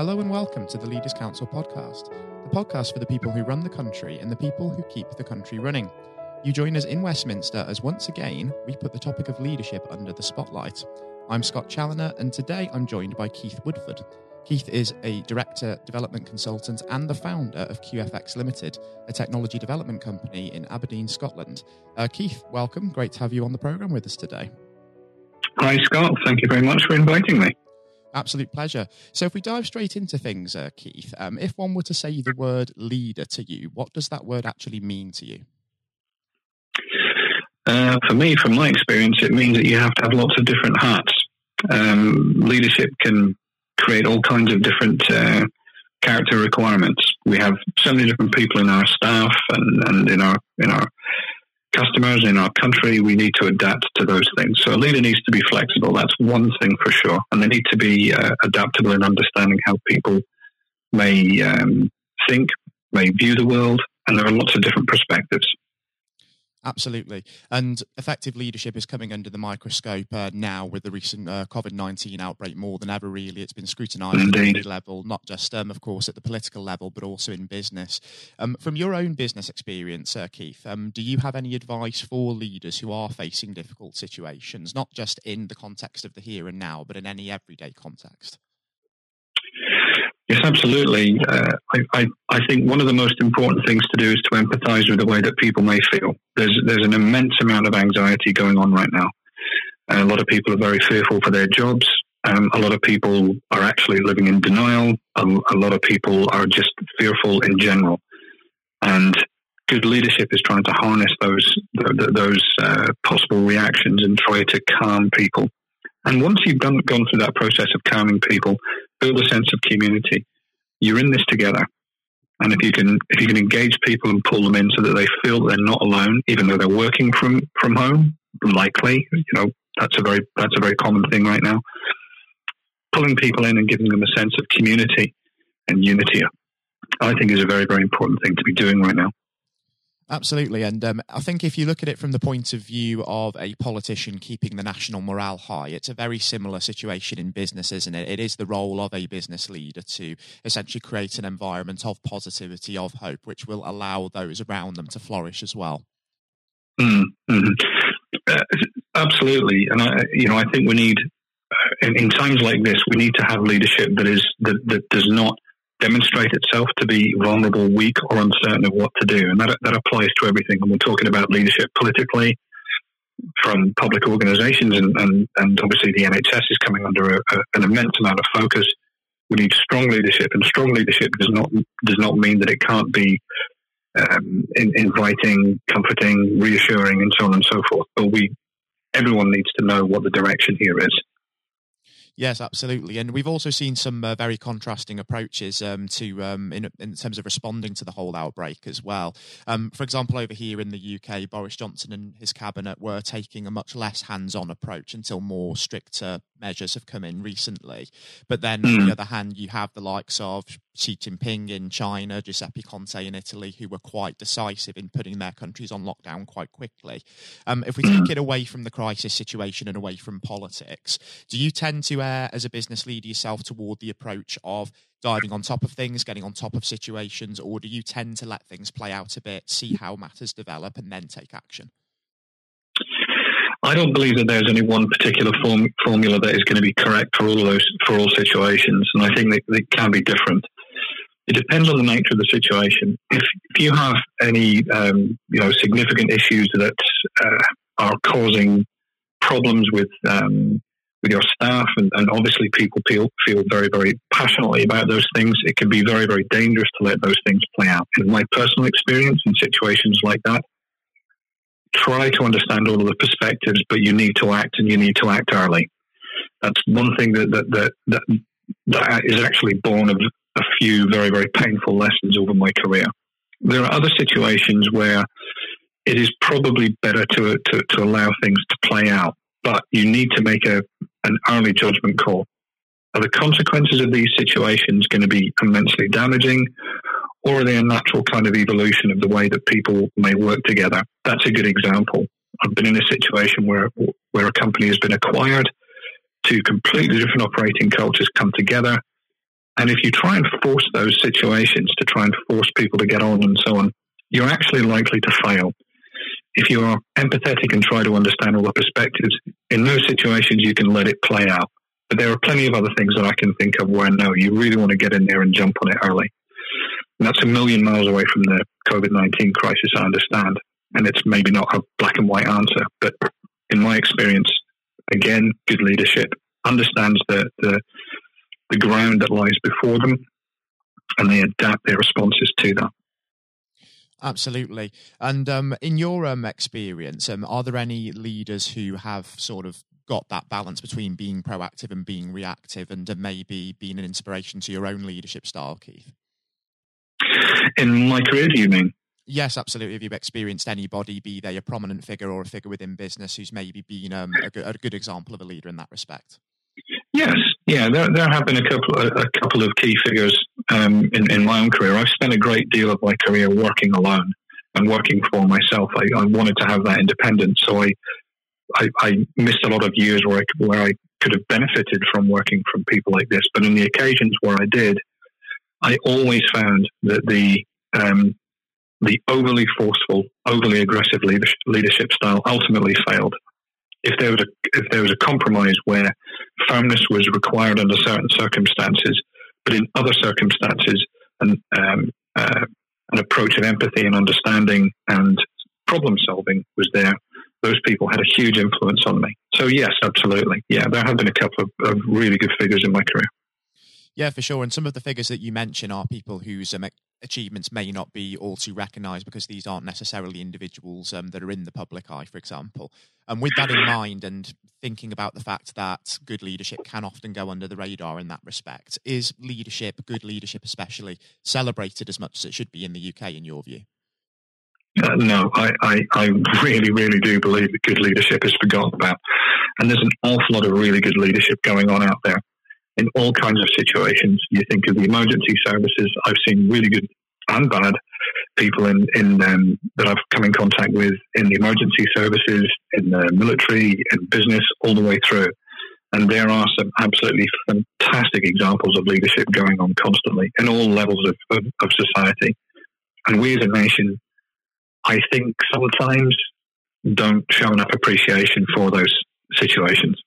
Hello and welcome to the Leaders Council podcast, the podcast for the people who run the country and the people who keep the country running. You join us in Westminster as once again we put the topic of leadership under the spotlight. I'm Scott Challoner, and today I'm joined by Keith Woodford. Keith is a director, development consultant, and the founder of QFX Limited, a technology development company in Aberdeen, Scotland. Uh, Keith, welcome. Great to have you on the programme with us today. Hi, Scott. Thank you very much for inviting me. Absolute pleasure. So, if we dive straight into things, uh, Keith, um, if one were to say the word leader to you, what does that word actually mean to you? Uh, for me, from my experience, it means that you have to have lots of different hats. Um, leadership can create all kinds of different uh, character requirements. We have so many different people in our staff and, and in our in our customers in our country, we need to adapt to those things. So a leader needs to be flexible. That's one thing for sure. And they need to be uh, adaptable in understanding how people may um, think, may view the world. And there are lots of different perspectives. Absolutely. And effective leadership is coming under the microscope uh, now with the recent uh, COVID 19 outbreak more than ever, really. It's been scrutinised at every level, not just, um, of course, at the political level, but also in business. Um, from your own business experience, uh, Keith, um, do you have any advice for leaders who are facing difficult situations, not just in the context of the here and now, but in any everyday context? Yes, absolutely. Uh, I, I, I, think one of the most important things to do is to empathise with the way that people may feel. There's there's an immense amount of anxiety going on right now. a lot of people are very fearful for their jobs. Um, a lot of people are actually living in denial. A, a lot of people are just fearful in general. And good leadership is trying to harness those those uh, possible reactions and try to calm people. And once you've done, gone through that process of calming people, build a sense of community. You're in this together. And if you can if you can engage people and pull them in so that they feel they're not alone, even though they're working from, from home, likely, you know, that's a very that's a very common thing right now. Pulling people in and giving them a sense of community and unity, I think is a very, very important thing to be doing right now. Absolutely. And um, I think if you look at it from the point of view of a politician keeping the national morale high, it's a very similar situation in business, isn't it? It is the role of a business leader to essentially create an environment of positivity, of hope, which will allow those around them to flourish as well. Mm-hmm. Uh, absolutely. And I, you know, I think we need, uh, in, in, times like this, we need to have leadership that is, that, that does not demonstrate itself to be vulnerable, weak, or uncertain of what to do. And that, that applies to everything. And we're talking about leadership politically, from public organizations, and, and, and obviously the NHS is coming under a, a, an immense amount of focus. We need strong leadership, and strong leadership does not does not mean that it can't be um, in, inviting, comforting, reassuring, and so on and so forth. But we, everyone needs to know what the direction here is. Yes, absolutely, and we've also seen some uh, very contrasting approaches um, to um, in, in, terms of responding to the whole outbreak as well. Um, for example, over here in the UK, Boris Johnson and his cabinet were taking a much less hands-on approach until more stricter measures have come in recently. But then, on the hmm. other hand, you have the likes of Xi Jinping in China, Giuseppe Conte in Italy, who were quite decisive in putting their countries on lockdown quite quickly. Um, if we take hmm. it away from the crisis situation and away from politics, do you tend to err as a business leader yourself toward the approach of diving on top of things, getting on top of situations, or do you tend to let things play out a bit, see how matters develop, and then take action? I don't believe that there's any one particular form, formula that is going to be correct for all those for all situations, and I think that they can be different. It depends on the nature of the situation. If, if you have any um, you know significant issues that uh, are causing problems with um, with your staff, and, and, obviously people feel feel very very passionately about those things, it can be very very dangerous to let those things play out. In my personal experience, in situations like that, try to understand all of the perspectives, but you need to act and you need to act early. That's one thing that that that, that, that is actually born of a few very very painful lessons over my career. There are other situations where it is probably better to to, to allow things to play out, but you need to make a an early judgment call. Are the consequences of these situations going to be immensely damaging? Or are they a natural kind of evolution of the way that people may work together? That's a good example. I've been in a situation where where a company has been acquired, two completely different operating cultures come together. And if you try and force those situations to try and force people to get on and so on, you're actually likely to fail. If you are empathetic and try to understand all the perspectives, in those situations you can let it play out. But there are plenty of other things that I can think of where no, you really want to get in there and jump on it early. And that's a million miles away from the COVID 19 crisis, I understand. And it's maybe not a black and white answer, but in my experience, again, good leadership understands the, the, the ground that lies before them and they adapt their responses to that. Absolutely. And um, in your um, experience, um, are there any leaders who have sort of got that balance between being proactive and being reactive and uh, maybe being an inspiration to your own leadership style, Keith? In my career, do you mean? Yes, absolutely. Have you've experienced anybody, be they a prominent figure or a figure within business, who's maybe been um, a, good, a, good, example of a leader in that respect? Yes, yeah, there, there have been a couple, a, a couple of key figures um, in, in my own career. I've spent a great deal of my career working alone and working for myself. I, I wanted to have that independence, so I, I, I missed a lot of years where I, where I could have benefited from working from people like this. But in the occasions where I did, I always found that the um, the overly forceful, overly aggressive leadership style ultimately failed. If there was a if there was a compromise where firmness was required under certain circumstances, but in other circumstances, an um, uh, an approach of empathy and understanding and problem solving was there, those people had a huge influence on me. So yes, absolutely, yeah, there have been a couple of, of really good figures in my career. Yeah, for sure. And some of the figures that you mention are people whose um, achievements may not be all too recognised because these aren't necessarily individuals um, that are in the public eye, for example. And with that in mind, and thinking about the fact that good leadership can often go under the radar in that respect, is leadership, good leadership especially, celebrated as much as it should be in the UK, in your view? Uh, no, I, I, I, really, really do believe that good leadership is forgotten about. And there's an awful lot of really good leadership going on out there in all kinds of situations. You think of the emergency services. I've seen really good and bad people in, in um, that I've come in contact with in the emergency services, in the military, in business, all the way through. And there are some absolutely fantastic examples of leadership going on constantly in all levels of, of, of society. And we as a nation, I think sometimes don't show enough appreciation for those situations.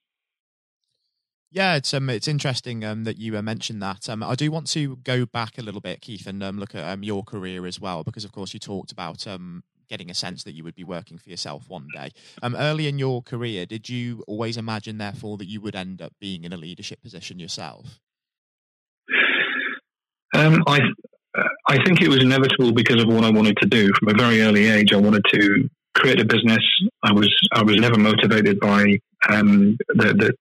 Yeah, it's um, it's interesting um, that you uh, mentioned that. Um, I do want to go back a little bit, Keith, and um, look at um, your career as well, because of course you talked about um, getting a sense that you would be working for yourself one day. Um, early in your career, did you always imagine, therefore, that you would end up being in a leadership position yourself? Um, I I think it was inevitable because of what I wanted to do from a very early age. I wanted to create a business. I was I was never motivated by um, the, the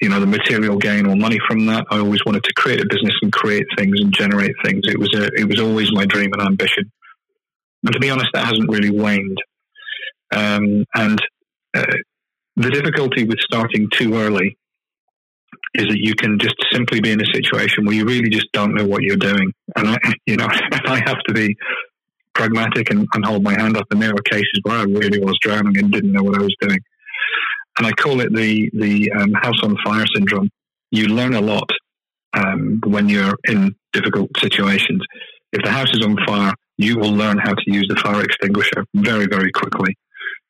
you know the material gain or money from that. I always wanted to create a business and create things and generate things. It was a, it was always my dream and ambition. And to be honest, that hasn't really waned. Um, and uh, the difficulty with starting too early is that you can just simply be in a situation where you really just don't know what you're doing. And I, you know, I have to be pragmatic and, and hold my hand up. And there were cases where I really was drowning and didn't know what I was doing and I call it the the um, house on fire syndrome. You learn a lot um, when you're in difficult situations. If the house is on fire, you will learn how to use the fire extinguisher very very quickly.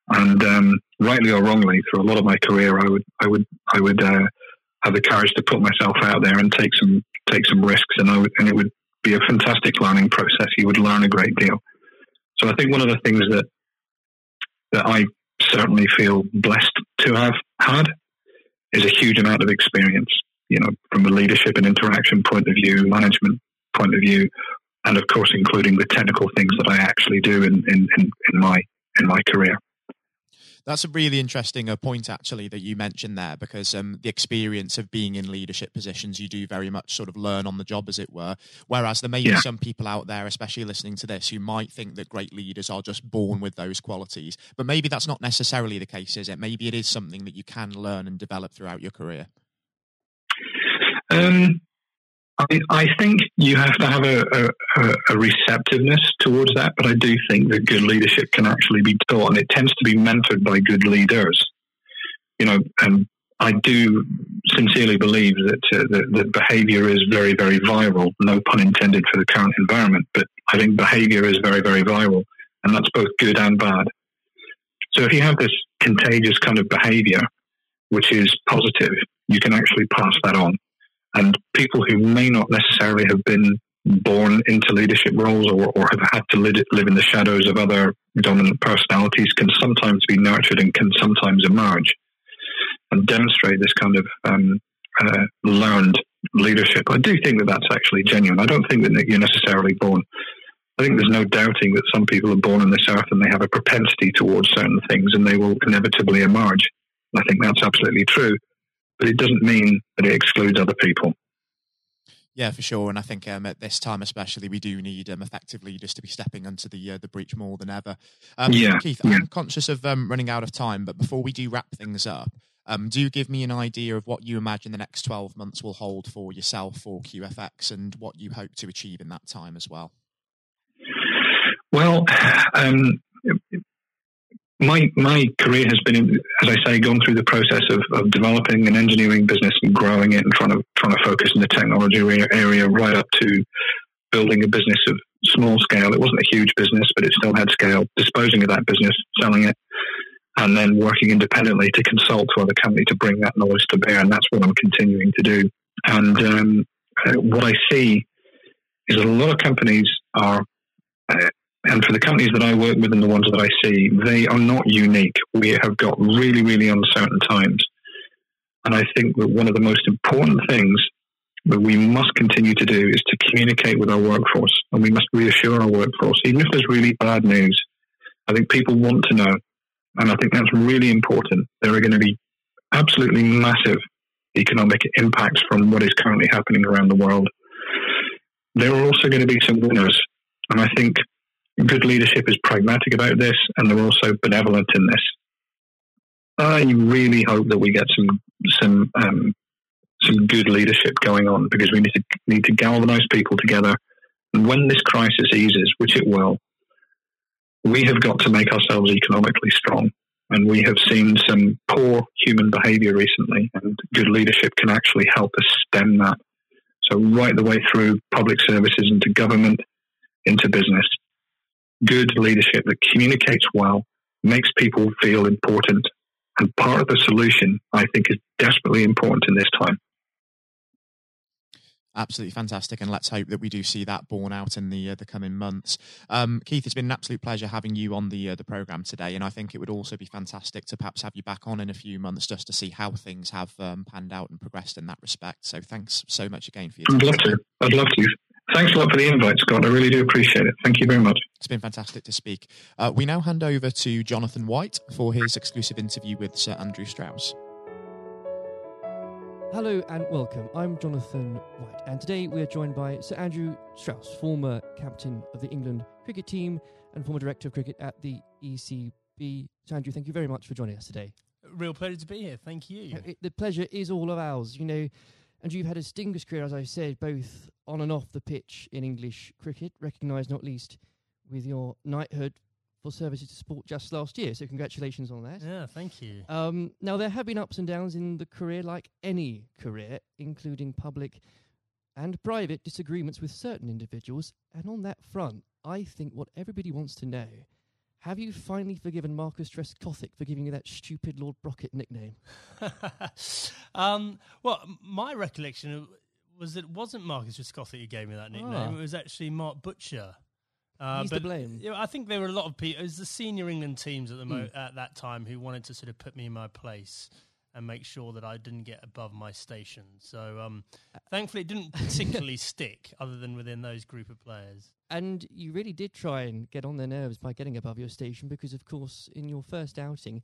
And um, rightly or wrongly, through a lot of my career, I would I would I would uh, have the courage to put myself out there and take some take some risks, and I would, and it would be a fantastic learning process. You would learn a great deal. So I think one of the things that that I certainly feel blessed to have had is a huge amount of experience, you know, from a leadership and interaction point of view, management point of view, and of course, including the technical things that I actually do in, in, in, in my in my career. That's a really interesting uh, point, actually, that you mentioned there, because um, the experience of being in leadership positions, you do very much sort of learn on the job, as it were. Whereas there may be some people out there, especially listening to this, who might think that great leaders are just born with those qualities. But maybe that's not necessarily the case, is it? Maybe it is something that you can learn and develop throughout your career. Um, I, I, think you have to have a, a, a, receptiveness towards that, but I do think that good leadership can actually be taught, and it tends to be mentored by good leaders. You know, and I do sincerely believe that, uh, that, that behavior is very, very viral. No pun intended for the current environment, but I think behavior is very, very viral, and that's both good and bad. So if you have this contagious kind of behavior, which is positive, you can actually pass that on. And people who may not necessarily have been born into leadership roles or, or have had to live, live in the shadows of other dominant personalities can sometimes be nurtured and can sometimes emerge and demonstrate this kind of um, uh, learned leadership. I do think that that's actually genuine. I don't think that you're necessarily born. I think there's no doubting that some people are born on this earth and they have a propensity towards certain things and they will inevitably emerge. I think that's absolutely true. But it doesn't mean that it excludes other people. Yeah, for sure. And I think um, at this time, especially, we do need um, effective leaders to be stepping into the uh, the breach more than ever. Um, yeah, Keith, yeah. I'm conscious of um, running out of time, but before we do wrap things up, um, do give me an idea of what you imagine the next 12 months will hold for yourself for QFX and what you hope to achieve in that time as well. Well, um, my my career has been, as I say, gone through the process of, of developing an engineering business and growing it, and trying to trying to focus in the technology area, right up to building a business of small scale. It wasn't a huge business, but it still had scale. Disposing of that business, selling it, and then working independently to consult to other companies to bring that knowledge to bear. And that's what I'm continuing to do. And um, uh, what I see is that a lot of companies are uh, and for the companies that I work with and the ones that I see, they are not unique. We have got really, really uncertain times. And I think that one of the most important things that we must continue to do is to communicate with our workforce. And we must reassure our workforce, even if there's really bad news. I think people want to know. And I think that's really important. There are going to be absolutely massive economic impacts from what is currently happening around the world. There are also going to be some winners. And I think good leadership is pragmatic about this, and they're also benevolent in this. I really hope that we get some some um, some good leadership going on because we need to need to galvanize people together. And when this crisis eases, which it will, we have got to make ourselves economically strong. And we have seen some poor human behavior recently, and good leadership can actually help us stem that. So, right the way through public services, into government, into business good leadership that communicates well, makes people feel important, and part of the solution, I think, is desperately important in this time. Absolutely fantastic, and let's hope that we do see that borne out in the uh, the coming months. Um, Keith, it's been an absolute pleasure having you on the uh, the program today, and I think it would also be fantastic to perhaps have you back on in a few months just to see how things have um, panned out and progressed in that respect. So, thanks so much again for your time. I'd love to. I'd love to. Thanks a lot for the invite, Scott. I really do appreciate it. Thank you very much. It's been fantastic to speak. Uh, we now hand over to Jonathan White for his exclusive interview with Sir Andrew Strauss. Hello and welcome. I'm Jonathan White, and today we are joined by Sir Andrew Strauss, former captain of the England cricket team and former director of cricket at the ECB. Sir Andrew, thank you very much for joining us today. Real pleasure to be here. Thank you. It, the pleasure is all of ours. You know, and you've had a distinguished career, as I said, both on and off the pitch in English cricket, recognised not least with your knighthood for services to sport just last year. So congratulations on that. Yeah, thank you. Um, now there have been ups and downs in the career, like any career, including public and private disagreements with certain individuals. And on that front, I think what everybody wants to know have you finally forgiven Marcus Trescothick for giving you that stupid Lord Brocket nickname? um, well, my recollection was it wasn't Marcus Trescothick who gave me that nickname. Ah. It was actually Mark Butcher. Uh, He's but, to blame. You know, I think there were a lot of people. It was the senior England teams at the mo- mm. at that time who wanted to sort of put me in my place and make sure that I didn't get above my station. So um, thankfully, it didn't particularly stick, other than within those group of players. And you really did try and get on their nerves by getting above your station, because of course, in your first outing,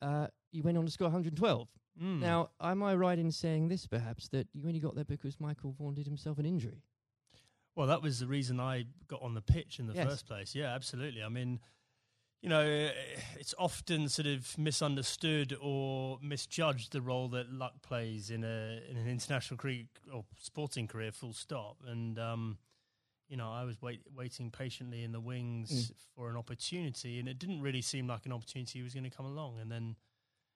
uh, you went on to score 112. Mm. Now, am I right in saying this, perhaps, that you only got there because Michael Vaughan did himself an injury? Well, that was the reason I got on the pitch in the yes. first place. Yeah, absolutely. I mean, you know, it's often sort of misunderstood or misjudged the role that luck plays in a in an international career or sporting career. Full stop. And um, you know, I was wait, waiting patiently in the wings mm. for an opportunity, and it didn't really seem like an opportunity was going to come along. And then,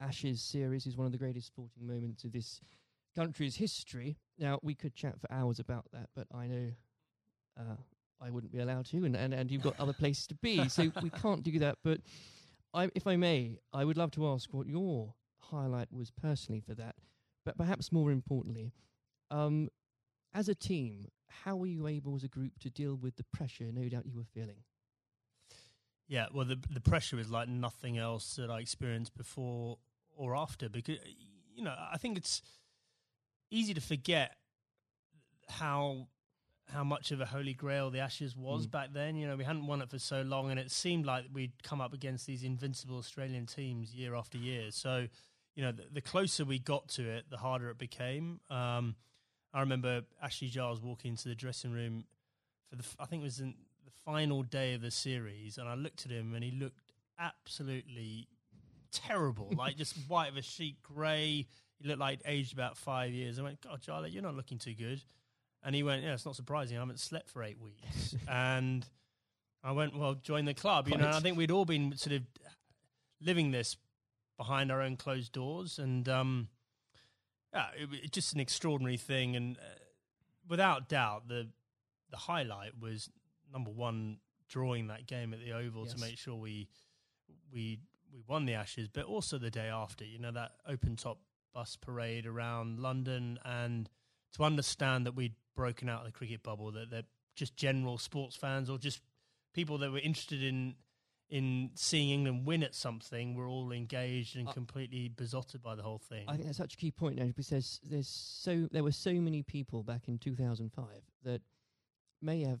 Ashes series is one of the greatest sporting moments of this country's history. Now, we could chat for hours about that, but I know uh, I wouldn't be allowed to, and, and, and you've got other places to be, so we can't do that. But I, if I may, I would love to ask what your highlight was personally for that, but perhaps more importantly, um, as a team, how were you able as a group to deal with the pressure no doubt you were feeling? Yeah, well, the the pressure is like nothing else that I experienced before or after because you know I think it's easy to forget how how much of a holy grail the Ashes was mm. back then. You know, we hadn't won it for so long, and it seemed like we'd come up against these invincible Australian teams year after year. So, you know, the, the closer we got to it, the harder it became. Um, I remember Ashley Giles walking into the dressing room for the I think it was in final day of the series, and I looked at him, and he looked absolutely terrible, like just white of a sheet, grey. He looked like aged about five years. I went, God, Charlie, you're not looking too good. And he went, Yeah, it's not surprising. I haven't slept for eight weeks. and I went, Well, join the club. You know, I think we'd all been sort of living this behind our own closed doors. And um, yeah, it, just an extraordinary thing. And uh, without doubt, the the highlight was number one, drawing that game at the Oval yes. to make sure we we we won the Ashes, but also the day after. You know that open top bus parade around London, and to understand that we'd broken out of the cricket bubble that they're just general sports fans or just people that were interested in in seeing England win at something were all engaged and uh, completely besotted by the whole thing. I think that's such a key point now because there's, there's so there were so many people back in 2005 that may have